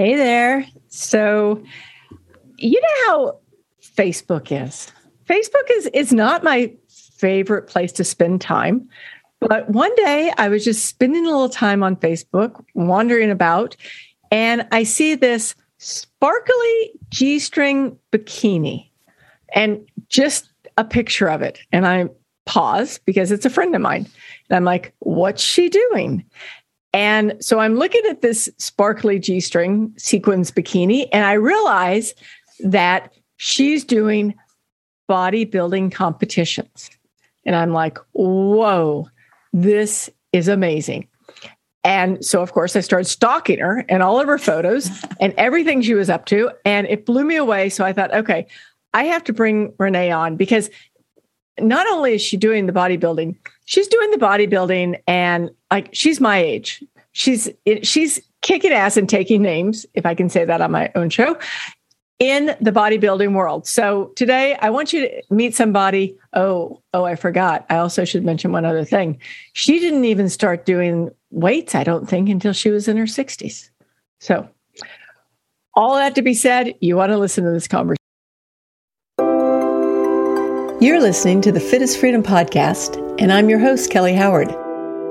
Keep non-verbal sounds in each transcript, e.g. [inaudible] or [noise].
Hey there. So, you know how Facebook is. Facebook is is not my favorite place to spend time. But one day I was just spending a little time on Facebook, wandering about, and I see this sparkly G string bikini and just a picture of it. And I pause because it's a friend of mine. And I'm like, what's she doing? And so I'm looking at this sparkly G string sequins bikini, and I realize that she's doing bodybuilding competitions. And I'm like, whoa, this is amazing. And so, of course, I started stalking her and all of her photos [laughs] and everything she was up to. And it blew me away. So I thought, okay, I have to bring Renee on because not only is she doing the bodybuilding, she's doing the bodybuilding and like she's my age. She's she's kicking ass and taking names, if I can say that on my own show, in the bodybuilding world. So today I want you to meet somebody. Oh, oh, I forgot. I also should mention one other thing. She didn't even start doing weights, I don't think, until she was in her 60s. So all that to be said, you want to listen to this conversation. You're listening to the Fit is Freedom podcast, and I'm your host, Kelly Howard.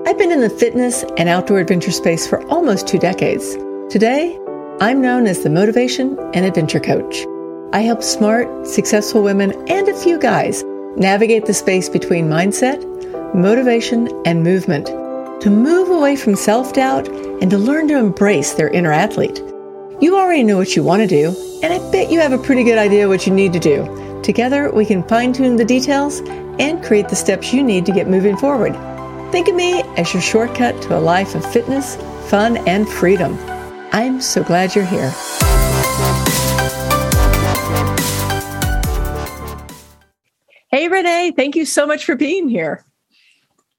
I've been in the fitness and outdoor adventure space for almost two decades. Today, I'm known as the Motivation and Adventure Coach. I help smart, successful women and a few guys navigate the space between mindset, motivation, and movement to move away from self doubt and to learn to embrace their inner athlete. You already know what you want to do, and I bet you have a pretty good idea what you need to do. Together, we can fine tune the details and create the steps you need to get moving forward. Think of me as your shortcut to a life of fitness, fun, and freedom. I'm so glad you're here. Hey, Renee, thank you so much for being here.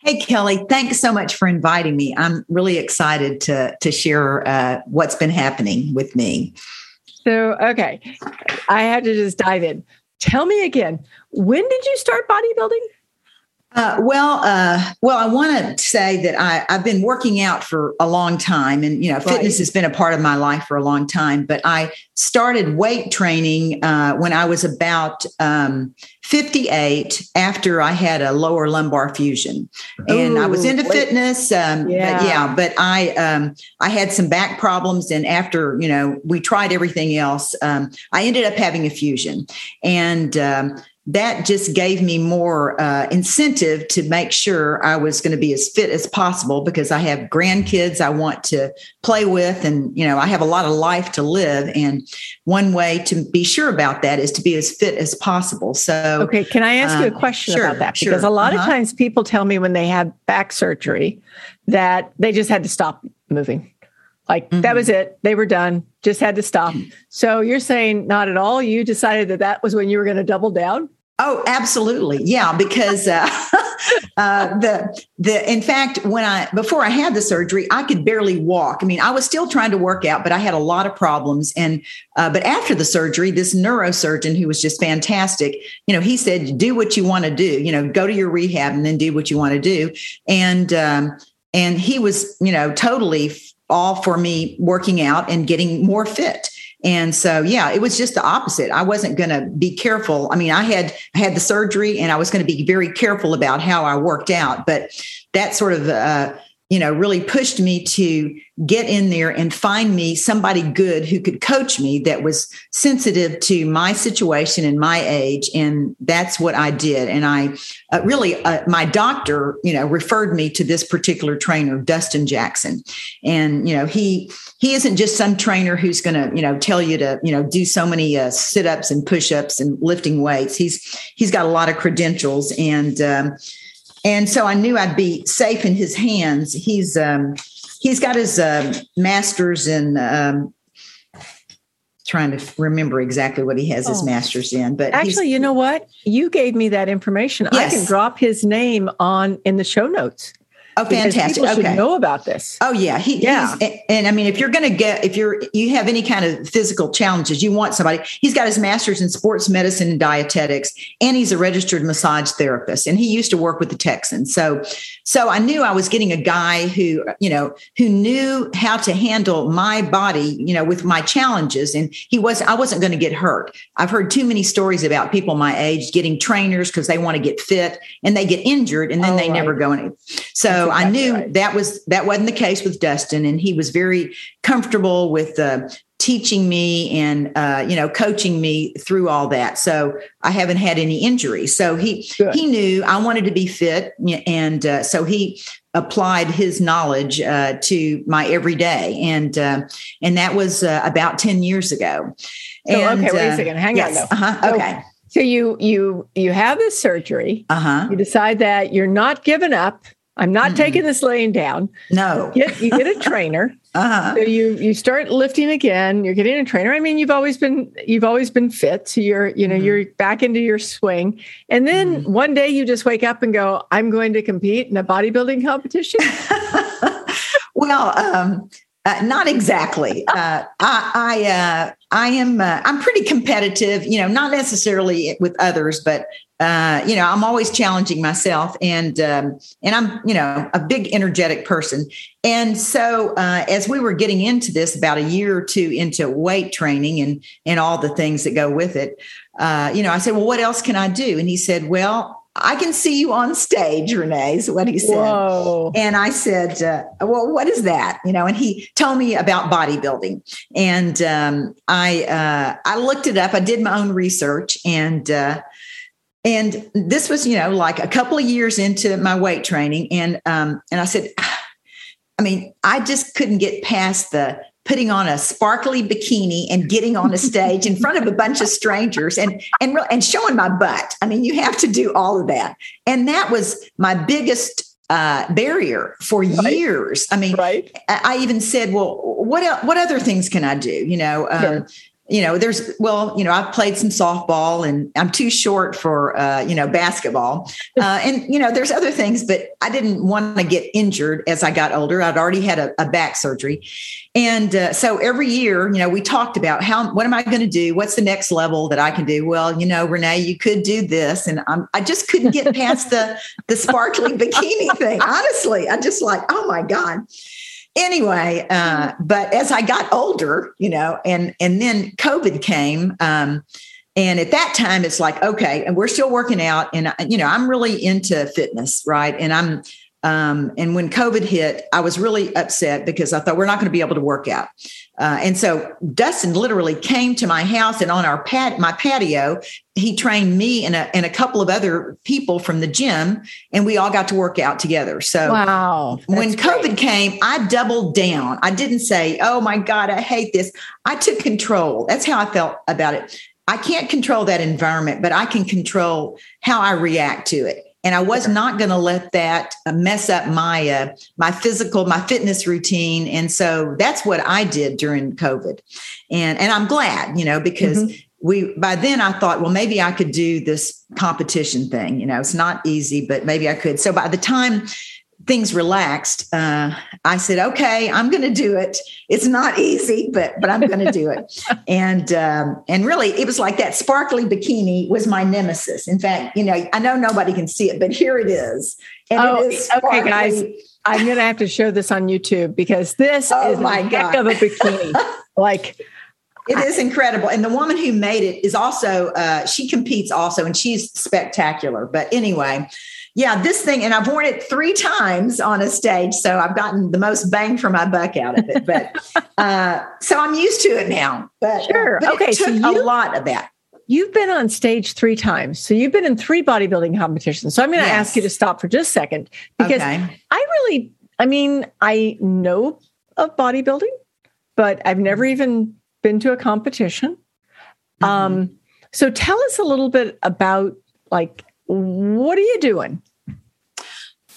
Hey, Kelly, thanks so much for inviting me. I'm really excited to, to share uh, what's been happening with me. So, okay, I had to just dive in. Tell me again, when did you start bodybuilding? Uh, well, uh, well, I want to say that I, have been working out for a long time, and you know, fitness right. has been a part of my life for a long time. But I started weight training uh, when I was about um, 58, after I had a lower lumbar fusion, and Ooh, I was into wait. fitness. Um, yeah. But yeah, but I um, I had some back problems, and after you know, we tried everything else. Um, I ended up having a fusion, and um, that just gave me more uh, incentive to make sure I was going to be as fit as possible because I have grandkids I want to play with, and you know I have a lot of life to live. And one way to be sure about that is to be as fit as possible. So, okay, can I ask um, you a um, question sure, about that? Because sure. a lot uh-huh. of times people tell me when they have back surgery that they just had to stop moving. Like mm-hmm. that was it. They were done. Just had to stop. So you're saying not at all. You decided that that was when you were going to double down. Oh, absolutely. Yeah, because uh, [laughs] uh, the the in fact, when I before I had the surgery, I could barely walk. I mean, I was still trying to work out, but I had a lot of problems. And uh, but after the surgery, this neurosurgeon who was just fantastic, you know, he said, "Do what you want to do. You know, go to your rehab and then do what you want to do." And um, and he was, you know, totally all for me working out and getting more fit. And so, yeah, it was just the opposite. I wasn't going to be careful. I mean, I had I had the surgery, and I was going to be very careful about how I worked out. But that sort of uh, you know, really pushed me to get in there and find me somebody good who could coach me that was sensitive to my situation and my age. And that's what I did. And I uh, really, uh, my doctor, you know, referred me to this particular trainer, Dustin Jackson. And, you know, he, he isn't just some trainer who's going to, you know, tell you to, you know, do so many uh, sit ups and push ups and lifting weights. He's, he's got a lot of credentials and, um, and so I knew I'd be safe in his hands. He's um, he's got his uh, master's in. Um, trying to remember exactly what he has his oh. master's in but actually you know what you gave me that information yes. i can drop his name on in the show notes Oh, fantastic! People okay, know about this. Oh yeah, he, yeah. And, and I mean, if you're going to get, if you're you have any kind of physical challenges, you want somebody. He's got his master's in sports medicine and dietetics, and he's a registered massage therapist, and he used to work with the Texans. So, so I knew I was getting a guy who, you know, who knew how to handle my body, you know, with my challenges, and he was. I wasn't going to get hurt. I've heard too many stories about people my age getting trainers because they want to get fit and they get injured and then oh, they right. never go any. So exactly I knew right. that was that wasn't the case with Dustin, and he was very comfortable with uh, teaching me and uh, you know coaching me through all that. So I haven't had any injuries. So he Good. he knew I wanted to be fit, and uh, so he applied his knowledge uh, to my everyday, and uh, and that was uh, about ten years ago. So, and, okay, wait a second. Hang yes, on. Uh-huh, so, okay. So you you you have this surgery. Uh-huh. You decide that you're not giving up. I'm not mm taking this laying down. No. You get, you get a trainer. [laughs] uh-huh. So you you start lifting again. You're getting a trainer. I mean, you've always been you've always been fit. So you're you know mm-hmm. you're back into your swing. And then mm-hmm. one day you just wake up and go, I'm going to compete in a bodybuilding competition. [laughs] well, um, uh, not exactly. Uh, I I, uh, I am uh, I'm pretty competitive. You know, not necessarily with others, but uh, you know, I'm always challenging myself, and um, and I'm you know a big energetic person. And so, uh, as we were getting into this, about a year or two into weight training and and all the things that go with it, you know, I said, well, what else can I do? And he said, well, I can see you on stage, Renee, is what he said. Whoa. And I said, uh, Well, what is that? You know, and he told me about bodybuilding. And um, I uh, I looked it up. I did my own research and uh, and this was, you know, like a couple of years into my weight training. And um, and I said, I mean, I just couldn't get past the putting on a sparkly bikini and getting on a stage in front of a bunch of strangers and and and showing my butt. I mean, you have to do all of that, and that was my biggest uh, barrier for right. years. I mean, right. I, I, even said, "Well, what what other things can I do?" You know, um, sure you know, there's, well, you know, I've played some softball and I'm too short for, uh, you know, basketball. [laughs] Uh, and, you know, there's other things, but I didn't want to get injured as I got older. I'd already had a, a back surgery. And uh, so every year, you know, we talked about how, what am I going to do? What's the next level that I can do? Well, you know, Renee, you could do this. And I'm, I just couldn't get past the, the sparkly [laughs] bikini thing. Honestly, I just like, oh my God anyway uh, but as i got older you know and and then covid came um, and at that time it's like okay and we're still working out and you know i'm really into fitness right? And i'm um, and when COVID hit, I was really upset because I thought we're not going to be able to work out. Uh, and so Dustin literally came to my house and on our pat my patio, he trained me and a, and a couple of other people from the gym, and we all got to work out together. So wow, when COVID great. came, I doubled down. I didn't say, "Oh my God, I hate this." I took control. That's how I felt about it. I can't control that environment, but I can control how I react to it and I was not going to let that uh, mess up my uh, my physical, my fitness routine. And so that's what I did during COVID, and and I'm glad, you know, because. Mm-hmm. We by then I thought, well, maybe I could do this competition thing. You know, it's not easy, but maybe I could. So by the time things relaxed, uh, I said, "Okay, I'm going to do it. It's not easy, but but I'm going to do it." [laughs] and um, and really, it was like that sparkly bikini was my nemesis. In fact, you know, I know nobody can see it, but here it is. And oh, it is okay, guys. I'm going to have to show this on YouTube because this oh is my heck of a bikini. [laughs] like it is incredible. And the woman who made it is also, uh, she competes also, and she's spectacular. But anyway, yeah, this thing, and I've worn it three times on a stage, so I've gotten the most bang for my buck out of it. But [laughs] uh, so I'm used to it now. But sure, but okay, so you, a lot of that. You've been on stage three times, so you've been in three bodybuilding competitions. So I'm going to yes. ask you to stop for just a second because okay. I really, I mean, I know of bodybuilding, but I've never even been to a competition. Mm-hmm. Um, so tell us a little bit about like what are you doing?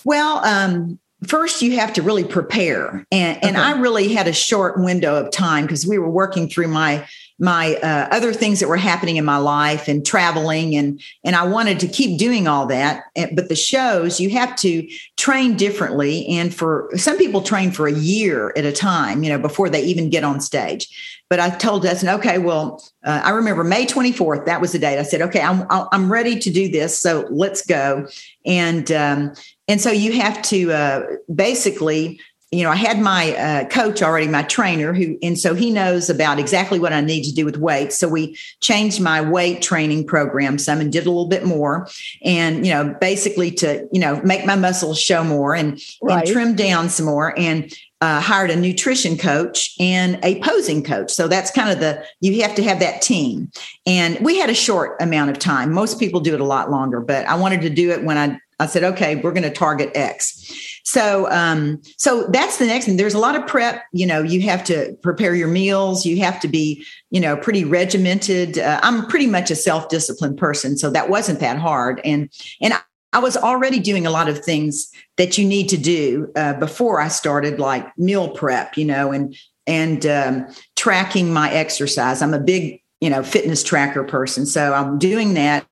Well, um, first you have to really prepare. And and i really had a short window of time because we were working through my my uh, other things that were happening in my life and traveling and and I wanted to keep doing all that. But the shows you have to train differently and for some people train for a year at a time you know before they even get on stage. But I told Dustin okay well uh, I remember May 24th that was the date. I said okay I'm I'm ready to do this so let's go. And um, and so you have to uh, basically you know, I had my uh, coach already, my trainer, who, and so he knows about exactly what I need to do with weight. So we changed my weight training program some and did a little bit more, and you know, basically to you know make my muscles show more and, right. and trim down some more, and uh, hired a nutrition coach and a posing coach. So that's kind of the you have to have that team. And we had a short amount of time. Most people do it a lot longer, but I wanted to do it when I I said, okay, we're going to target X. So, um, so that's the next thing. There's a lot of prep. You know, you have to prepare your meals. You have to be, you know, pretty regimented. Uh, I'm pretty much a self-disciplined person, so that wasn't that hard. And and I was already doing a lot of things that you need to do uh, before I started, like meal prep. You know, and and um, tracking my exercise. I'm a big, you know, fitness tracker person, so I'm doing that.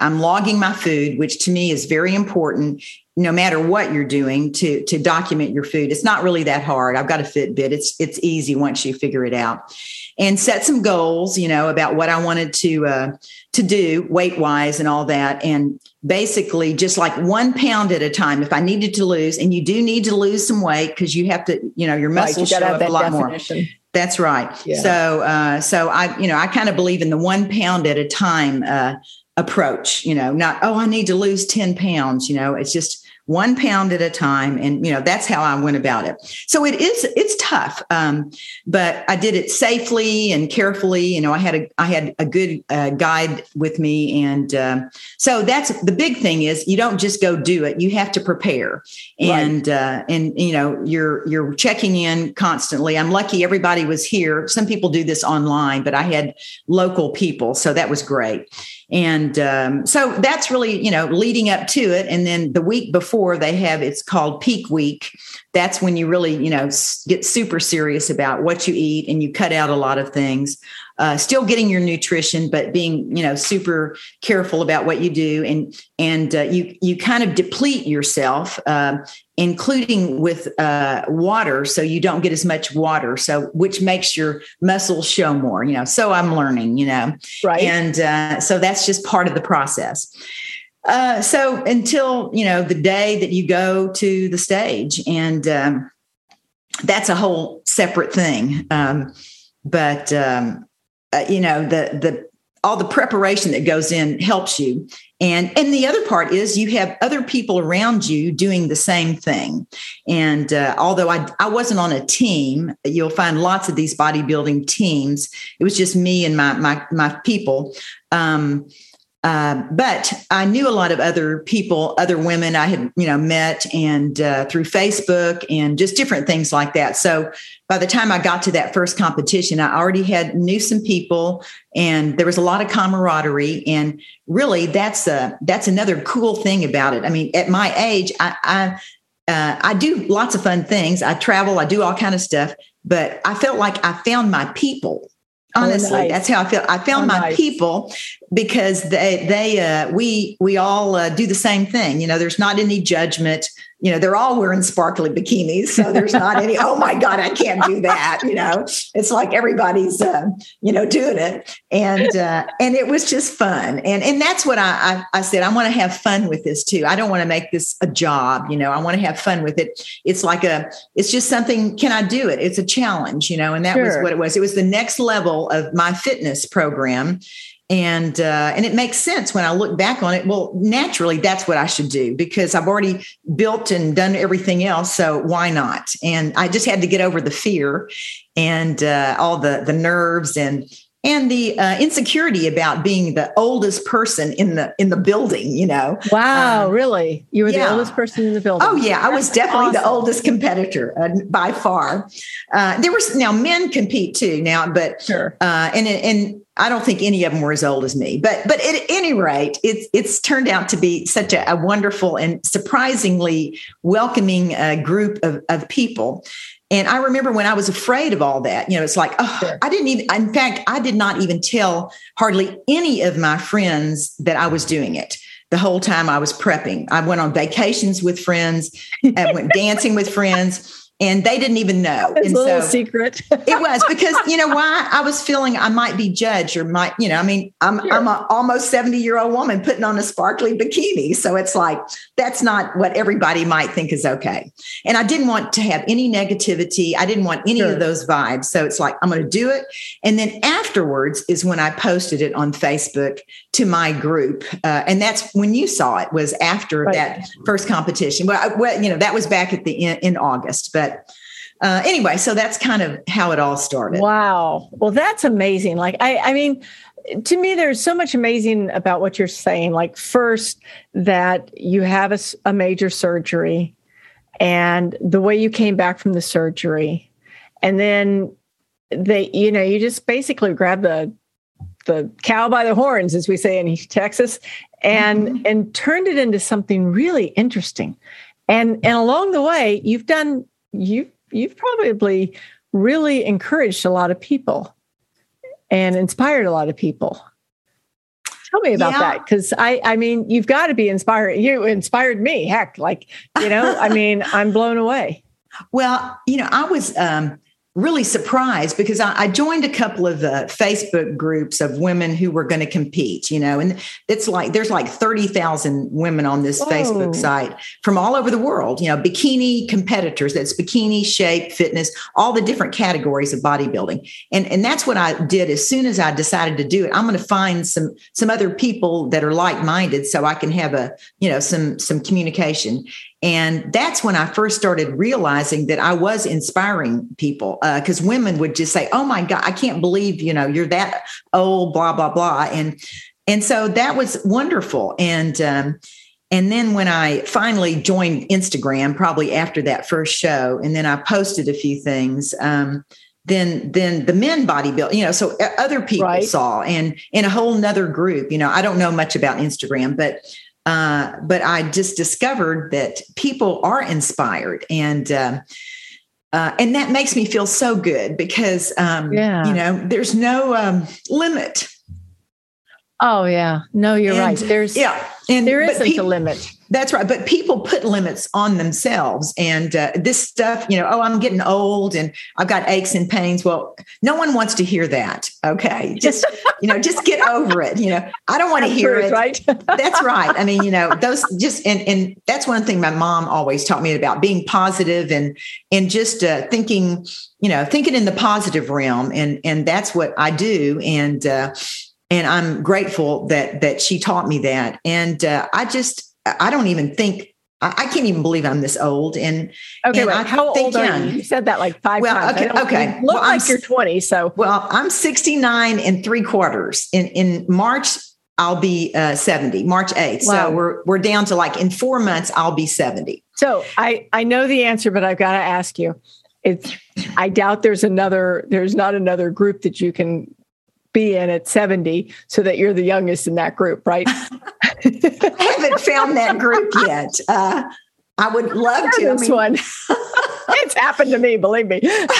I'm logging my food, which to me is very important no matter what you're doing to to document your food. It's not really that hard. I've got a fitbit. It's it's easy once you figure it out. And set some goals you know about what i wanted to uh, to do weight wise and all that. And basically just like one pound at a time if i needed to lose and you do need to lose some weight because you have to you know your muscles right, you show up a lot definition. more that's right. Yeah. so uh, so i you know i kind of believe in the one pound at a time uh, approach you know not oh i need to lose 10 pounds you know it's just one pound at a time and you know that's how i went about it. So it is it's tough um, but i did it safely and carefully you know i had a i had a good uh, guide with me and uh, so that's the big thing is you don't just go do it you have to prepare. And right. uh, and you know you're you're checking in constantly. I'm lucky everybody was here. Some people do this online but i had local people so that was great and um, so that's really, you know, leading up to it. And then the week before they have, it's called peak week. That's when you really, you know, get super serious about what you eat and you cut out a lot of things uh, still getting your nutrition, but being you know super careful about what you do, and and uh, you you kind of deplete yourself, uh, including with uh, water, so you don't get as much water, so which makes your muscles show more. You know, so I'm learning. You know, right, and uh, so that's just part of the process. Uh, so until you know the day that you go to the stage, and um, that's a whole separate thing. Um, but um, uh, you know the the all the preparation that goes in helps you. And and the other part is you have other people around you doing the same thing. And uh, although I, I wasn't on a team you'll find lots of these bodybuilding teams. It was just me and my my, my people. Um, uh, but I knew a lot of other people, other women I had, you know, met and uh, through Facebook and just different things like that. So by the time I got to that first competition, I already had knew some people, and there was a lot of camaraderie. And really, that's a that's another cool thing about it. I mean, at my age, I I, uh, I do lots of fun things. I travel, I do all kind of stuff, but I felt like I found my people honestly oh, nice. that's how i feel. I found oh, my people because they they uh, we we all uh, do the same thing. You know there's not any judgment you know they're all wearing sparkly bikinis so there's not any oh my god i can't do that you know? It's like everybody's uh, you know doing it. And uh, and it was just fun. And and that's what i i, I said i want to have fun with this too. I don't want to make this a job you know? I want to have fun with it. It's like a it's just something can i do it? It's a challenge you know? And that sure. was what it was. It was the next level of my fitness program and uh, and it makes sense when I look back on it. Well, naturally, that's what I should do because I've already built and done everything else. So why not? And I just had to get over the fear and uh, all the the nerves and and the uh, insecurity about being the oldest person in the in the building you know wow um, really you were yeah. the oldest person in the building oh yeah i was definitely awesome. the oldest competitor uh, by far uh, there was now men compete too now but sure uh, and and I don't think any of them were as old as me, but but at any rate, it's it's turned out to be such a, a wonderful and surprisingly welcoming uh, group of, of people. And I remember when I was afraid of all that, you know, it's like, oh, sure. I didn't even, in fact, I did not even tell hardly any of my friends that I was doing it the whole time I was prepping. I went on vacations with friends, I went dancing with friends and they didn't even know. It's and a little so secret. it was because [laughs] you know why I was feeling I might be judged or might you know I mean I'm sure. I'm an almost seventy year old woman putting on a sparkly bikini, so it's like that's not what everybody might think is okay. And I didn't want to have any negativity. I didn't want any sure. of those vibes. So it's like I'm going to do it, and then afterwards is when I posted it on Facebook to my group, uh, and that's when you saw it was after right. that first competition. Well, I, well, you know that was back at the in, in August, but but uh, anyway, so that's kind of how it all started. Wow. Well, that's amazing. Like, I, I mean, to me, there's so much amazing about what you're saying. Like, first, that you have a, a major surgery and the way you came back from the surgery. And then they, you know, you just basically grab the the cow by the horns, as we say in Texas, and mm-hmm. and turned it into something really interesting. And and along the way, you've done you you've probably really encouraged a lot of people and inspired a lot of people tell me about yeah. that because i i mean you've got to be inspired you inspired me heck like you know i [laughs] mean i'm blown away well you know i was um really surprised because I, I joined a couple of uh, Facebook groups of women who were going to compete, you know, and it's like there's like 30,000 women on this Whoa. Facebook site from all over the world, you know, bikini competitors, that's bikini, shape, fitness, all the different categories of bodybuilding. And, and that's what I did as soon as I decided to do it. I'm going to find some some other people that are like-minded so I can have a, you know, some some communication. And that's when I first started realizing that I was inspiring people because uh, women would just say, "Oh my God, I can't believe you know you're that old," blah blah blah, and and so that was wonderful. And um, and then when I finally joined Instagram, probably after that first show, and then I posted a few things. Um, then then the men bodybuild you know so other people right. saw and in a whole nother group you know i don't know much about instagram but uh, but I just discovered that people are inspired and uh, uh, and that makes me feel so good because um, yeah. you know there's no um, limit. Oh yeah, no, you're and, right. There's yeah, and there isn't a limit. That's right. But people put limits on themselves. And uh, this stuff, you know, oh, I'm getting old and I've got aches and pains. Well, no one wants to hear that. Okay. Just, you know, just get over it. You know, I don't want to hear it. Right. that's right. I mean, you know, those just, and, and that's one thing my mom always taught me about being positive and, and just uh, thinking, you know, thinking in the positive realm. And, and that's what I do. And, uh, and I'm grateful that that she taught me that. And uh, I just I don't even think I, can't even believe I'm this old. And okay, and I how old are you? You said that like five well, times. Okay, okay. Look well, like I'm, you're 20. So well, I'm 69 and three quarters. In in March, I'll be uh, 70. March 8th. Wow. So we're we're down to like in four months, I'll be 70. So I I know the answer, but I've got to ask you. It's I doubt there's another there's not another group that you can be in at 70 so that you're the youngest in that group, right? [laughs] I haven't found that group yet. Uh, I would love to. This I mean, one. [laughs] it's happened to me, believe me. [laughs]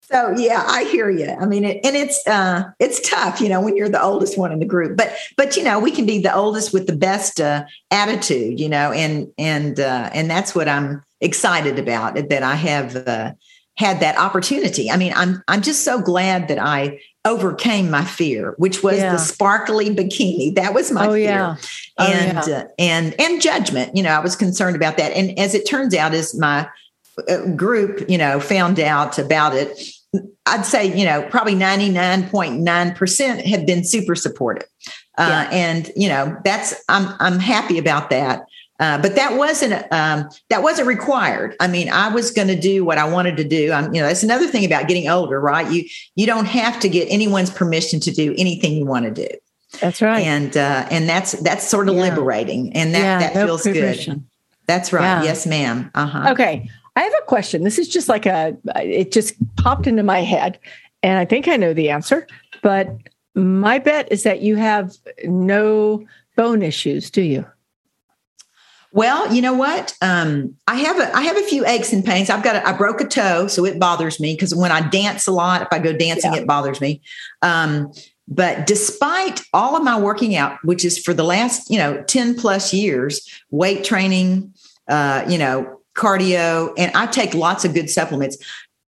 so yeah, I hear you. I mean, it, and it's uh, it's tough, you know, when you're the oldest one in the group. But but you know, we can be the oldest with the best uh, attitude, you know, and and uh, and that's what I'm excited about. That I have uh, had that opportunity. I mean, I'm I'm just so glad that I overcame my fear, which was yeah. the sparkly bikini. That was my oh, fear. Yeah. Oh, and yeah. uh, and and judgment. You know, I was concerned about that. And as it turns out, as my uh, group, you know, found out about it, I'd say, you know, probably 99.9% have been super supportive. Uh, and, you know, that's, I'm, I'm happy about that. Uh, but that wasn't um, that wasn't required. I mean, I was going to do what I wanted to do. I'm, you know, that's another thing about getting older, right? You you don't have to get anyone's permission to do anything you want to do. That's right, and uh, and that's that's sort of yeah. liberating, and that yeah, that no feels good. That's right. Yeah. Yes, ma'am. Uh huh. Okay, I have a question. This is just like a it just popped into my head, and I think I know the answer, but my bet is that you have no bone issues, do you? Well, you know what? Um, I have a I have a few aches and pains. I've got a, I broke a toe, so it bothers me because when I dance a lot, if I go dancing, yeah. it bothers me. Um, but despite all of my working out, which is for the last you know ten plus years, weight training, uh, you know, cardio, and I take lots of good supplements.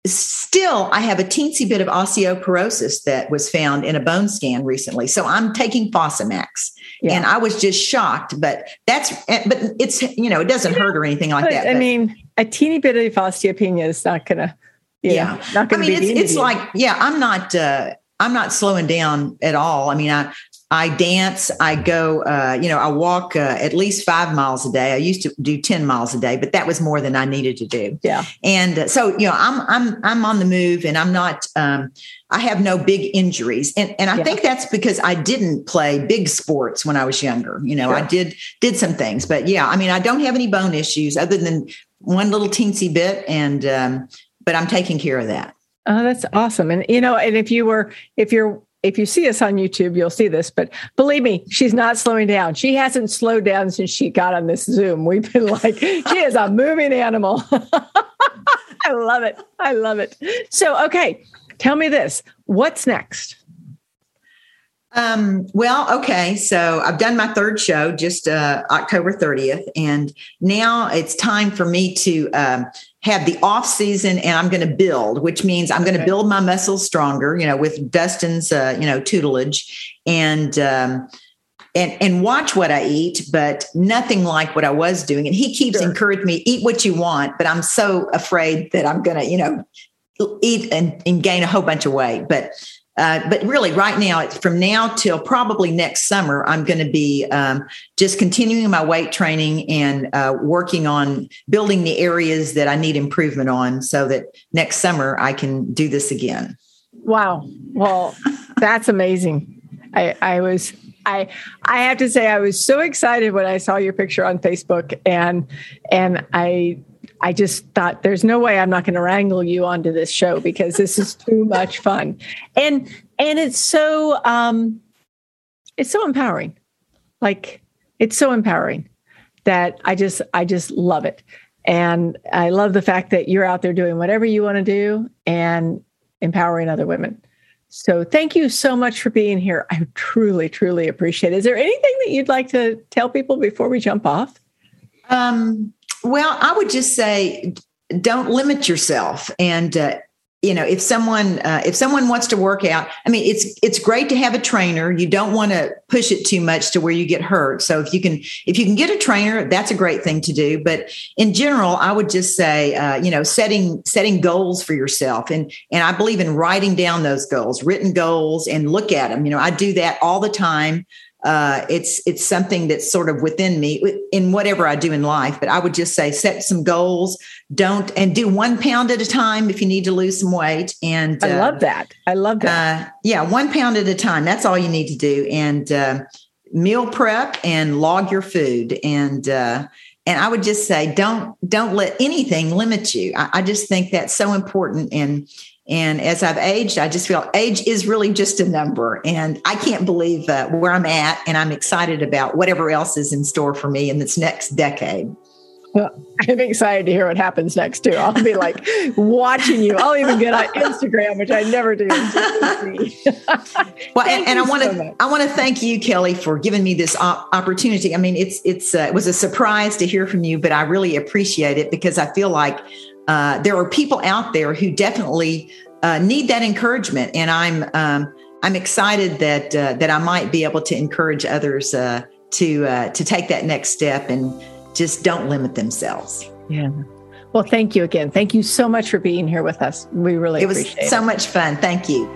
Still, I have a teensy bit of osteoporosis that was found in a bone scan recently. So I'm taking Fosamax. Yeah. And I was just shocked, but that's, eh, but it's, you know, it doesn't hurt or anything like but, that. I mean, a teeny bit of osteopenia is not going to, yeah, know, not to I mean, it's, it's like, yeah, I'm not, uh, I'm not slowing down at all. I mean, I, I dance. I go, uh, you know, I walk uh, at least five miles a day. I used to do 10 miles a day, but that was more than I needed to do. Yeah. And uh, so, you know, I'm, I'm, I'm on the move and I'm not, um, I have no big injuries. And, and I yeah. think that's because I didn't play big sports when I was younger. You know, sure. I did, did some things, but yeah, I mean, I don't have any bone issues other than one little teensy bit. And, um, but I'm taking care of that. Oh, that's awesome. And, you know, and if you were, if you're, if you see us on YouTube, you'll see this. But believe me, she's not slowing down. She hasn't slowed down since she got on this Zoom. We've been like, [laughs] she is a moving animal. [laughs] I love it. I love it. So, okay, tell me this what's next? Um, well, okay. So I've done my third show just uh, October 30th, and now it's time for me to um, have the off season and I'm going to build, which means I'm going to build my muscles stronger, you know, with Dustin's, uh, you know, tutelage and, um, and, and watch what I eat, but nothing like what I was doing. And he keeps sure. encouraging me, eat what you want, but I'm so afraid that I'm going to, you know, eat and, and gain a whole bunch of weight. But uh, but really, right now, from now till probably next summer, I'm going to be um, just continuing my weight training and uh, working on building the areas that I need improvement on so that next summer I can do this again. Wow. Well, that's amazing. I, I was I I have to say I was so excited when I saw your picture on Facebook and and I I just thought there's no way I'm not going to wrangle you onto this show because this is too [laughs] much fun. And and it's so um it's so empowering. Like it's so empowering that I just I just love it. And I love the fact that you're out there doing whatever you want to do and empowering other women. So thank you so much for being here. I truly, truly appreciate it. Is there anything that you'd like to tell people before we jump off? Um, well, I would just say don't limit yourself. And uh, you know if someone uh, if someone wants to work out i mean it's it's great to have a trainer. You don't want to push it too much to where you get hurt. So if you can if you can get a trainer that's a great thing to do. But in general i would just say uh, you know setting setting goals for yourself. And and i believe in writing down those goals written goals and look at them you know i do that all the time uh, it's it's something that's sort of within me in whatever I do in life. But I would just say set some goals. Don't and do one pound at a time if you need to lose some weight. And I love uh, that. I love that. Uh, yeah, one pound at a time. That's all you need to do. And uh, meal prep and log your food. And uh, and I would just say don't don't let anything limit you. I, I just think that's so important. And and as I've aged, I just feel age is really just a number. And I can't believe uh, where I'm at. And I'm excited about whatever else is in store for me in this next decade. Well, I'm excited to hear what happens next too. I'll be like watching you. I'll even get on Instagram, which I never do. well, and, and I want to so I want to thank you, Kelly, for giving me this opportunity. I mean, it's it's uh, it was a surprise to hear from you, but I really appreciate it because I feel like uh, there are people out there who definitely uh, need that encouragement, and I'm um, I'm excited that uh, that I might be able to encourage others uh, to uh, to take that next step and just don't limit themselves. Yeah. Well, thank you again. Thank you so much for being here with us. We really it was so much fun. Thank you.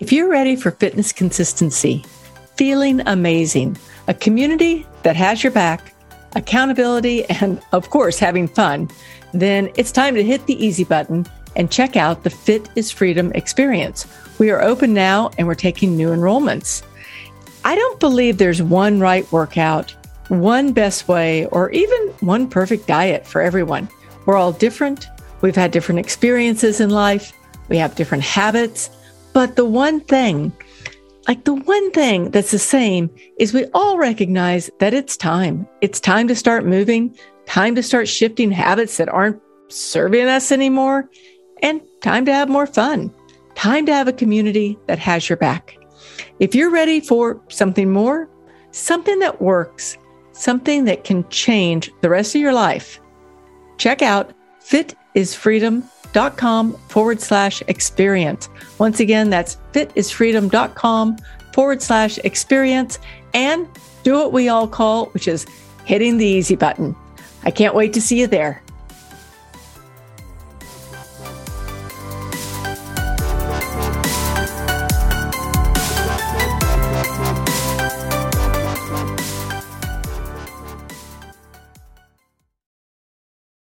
If you're ready for fitness consistency, feeling amazing, a community that has your back, accountability, and of course, having fun, then it's time to hit the easy button and check out the Fit is Freedom experience. We are open now and we're taking new enrollments. I don't believe there's one right workout, one best way, or even one perfect diet for everyone. We're all different. We've had different experiences in life. We have different habits. But the one thing, like the one thing that's the same is we all recognize that it's time. It's time to start moving, time to start shifting habits that aren't serving us anymore, and time to have more fun, time to have a community that has your back. If you're ready for something more, something that works, something that can change the rest of your life, check out fitisfreedom.com forward slash experience. Once again, that's fitisfreedom.com forward slash experience and do what we all call, which is hitting the easy button. I can't wait to see you there.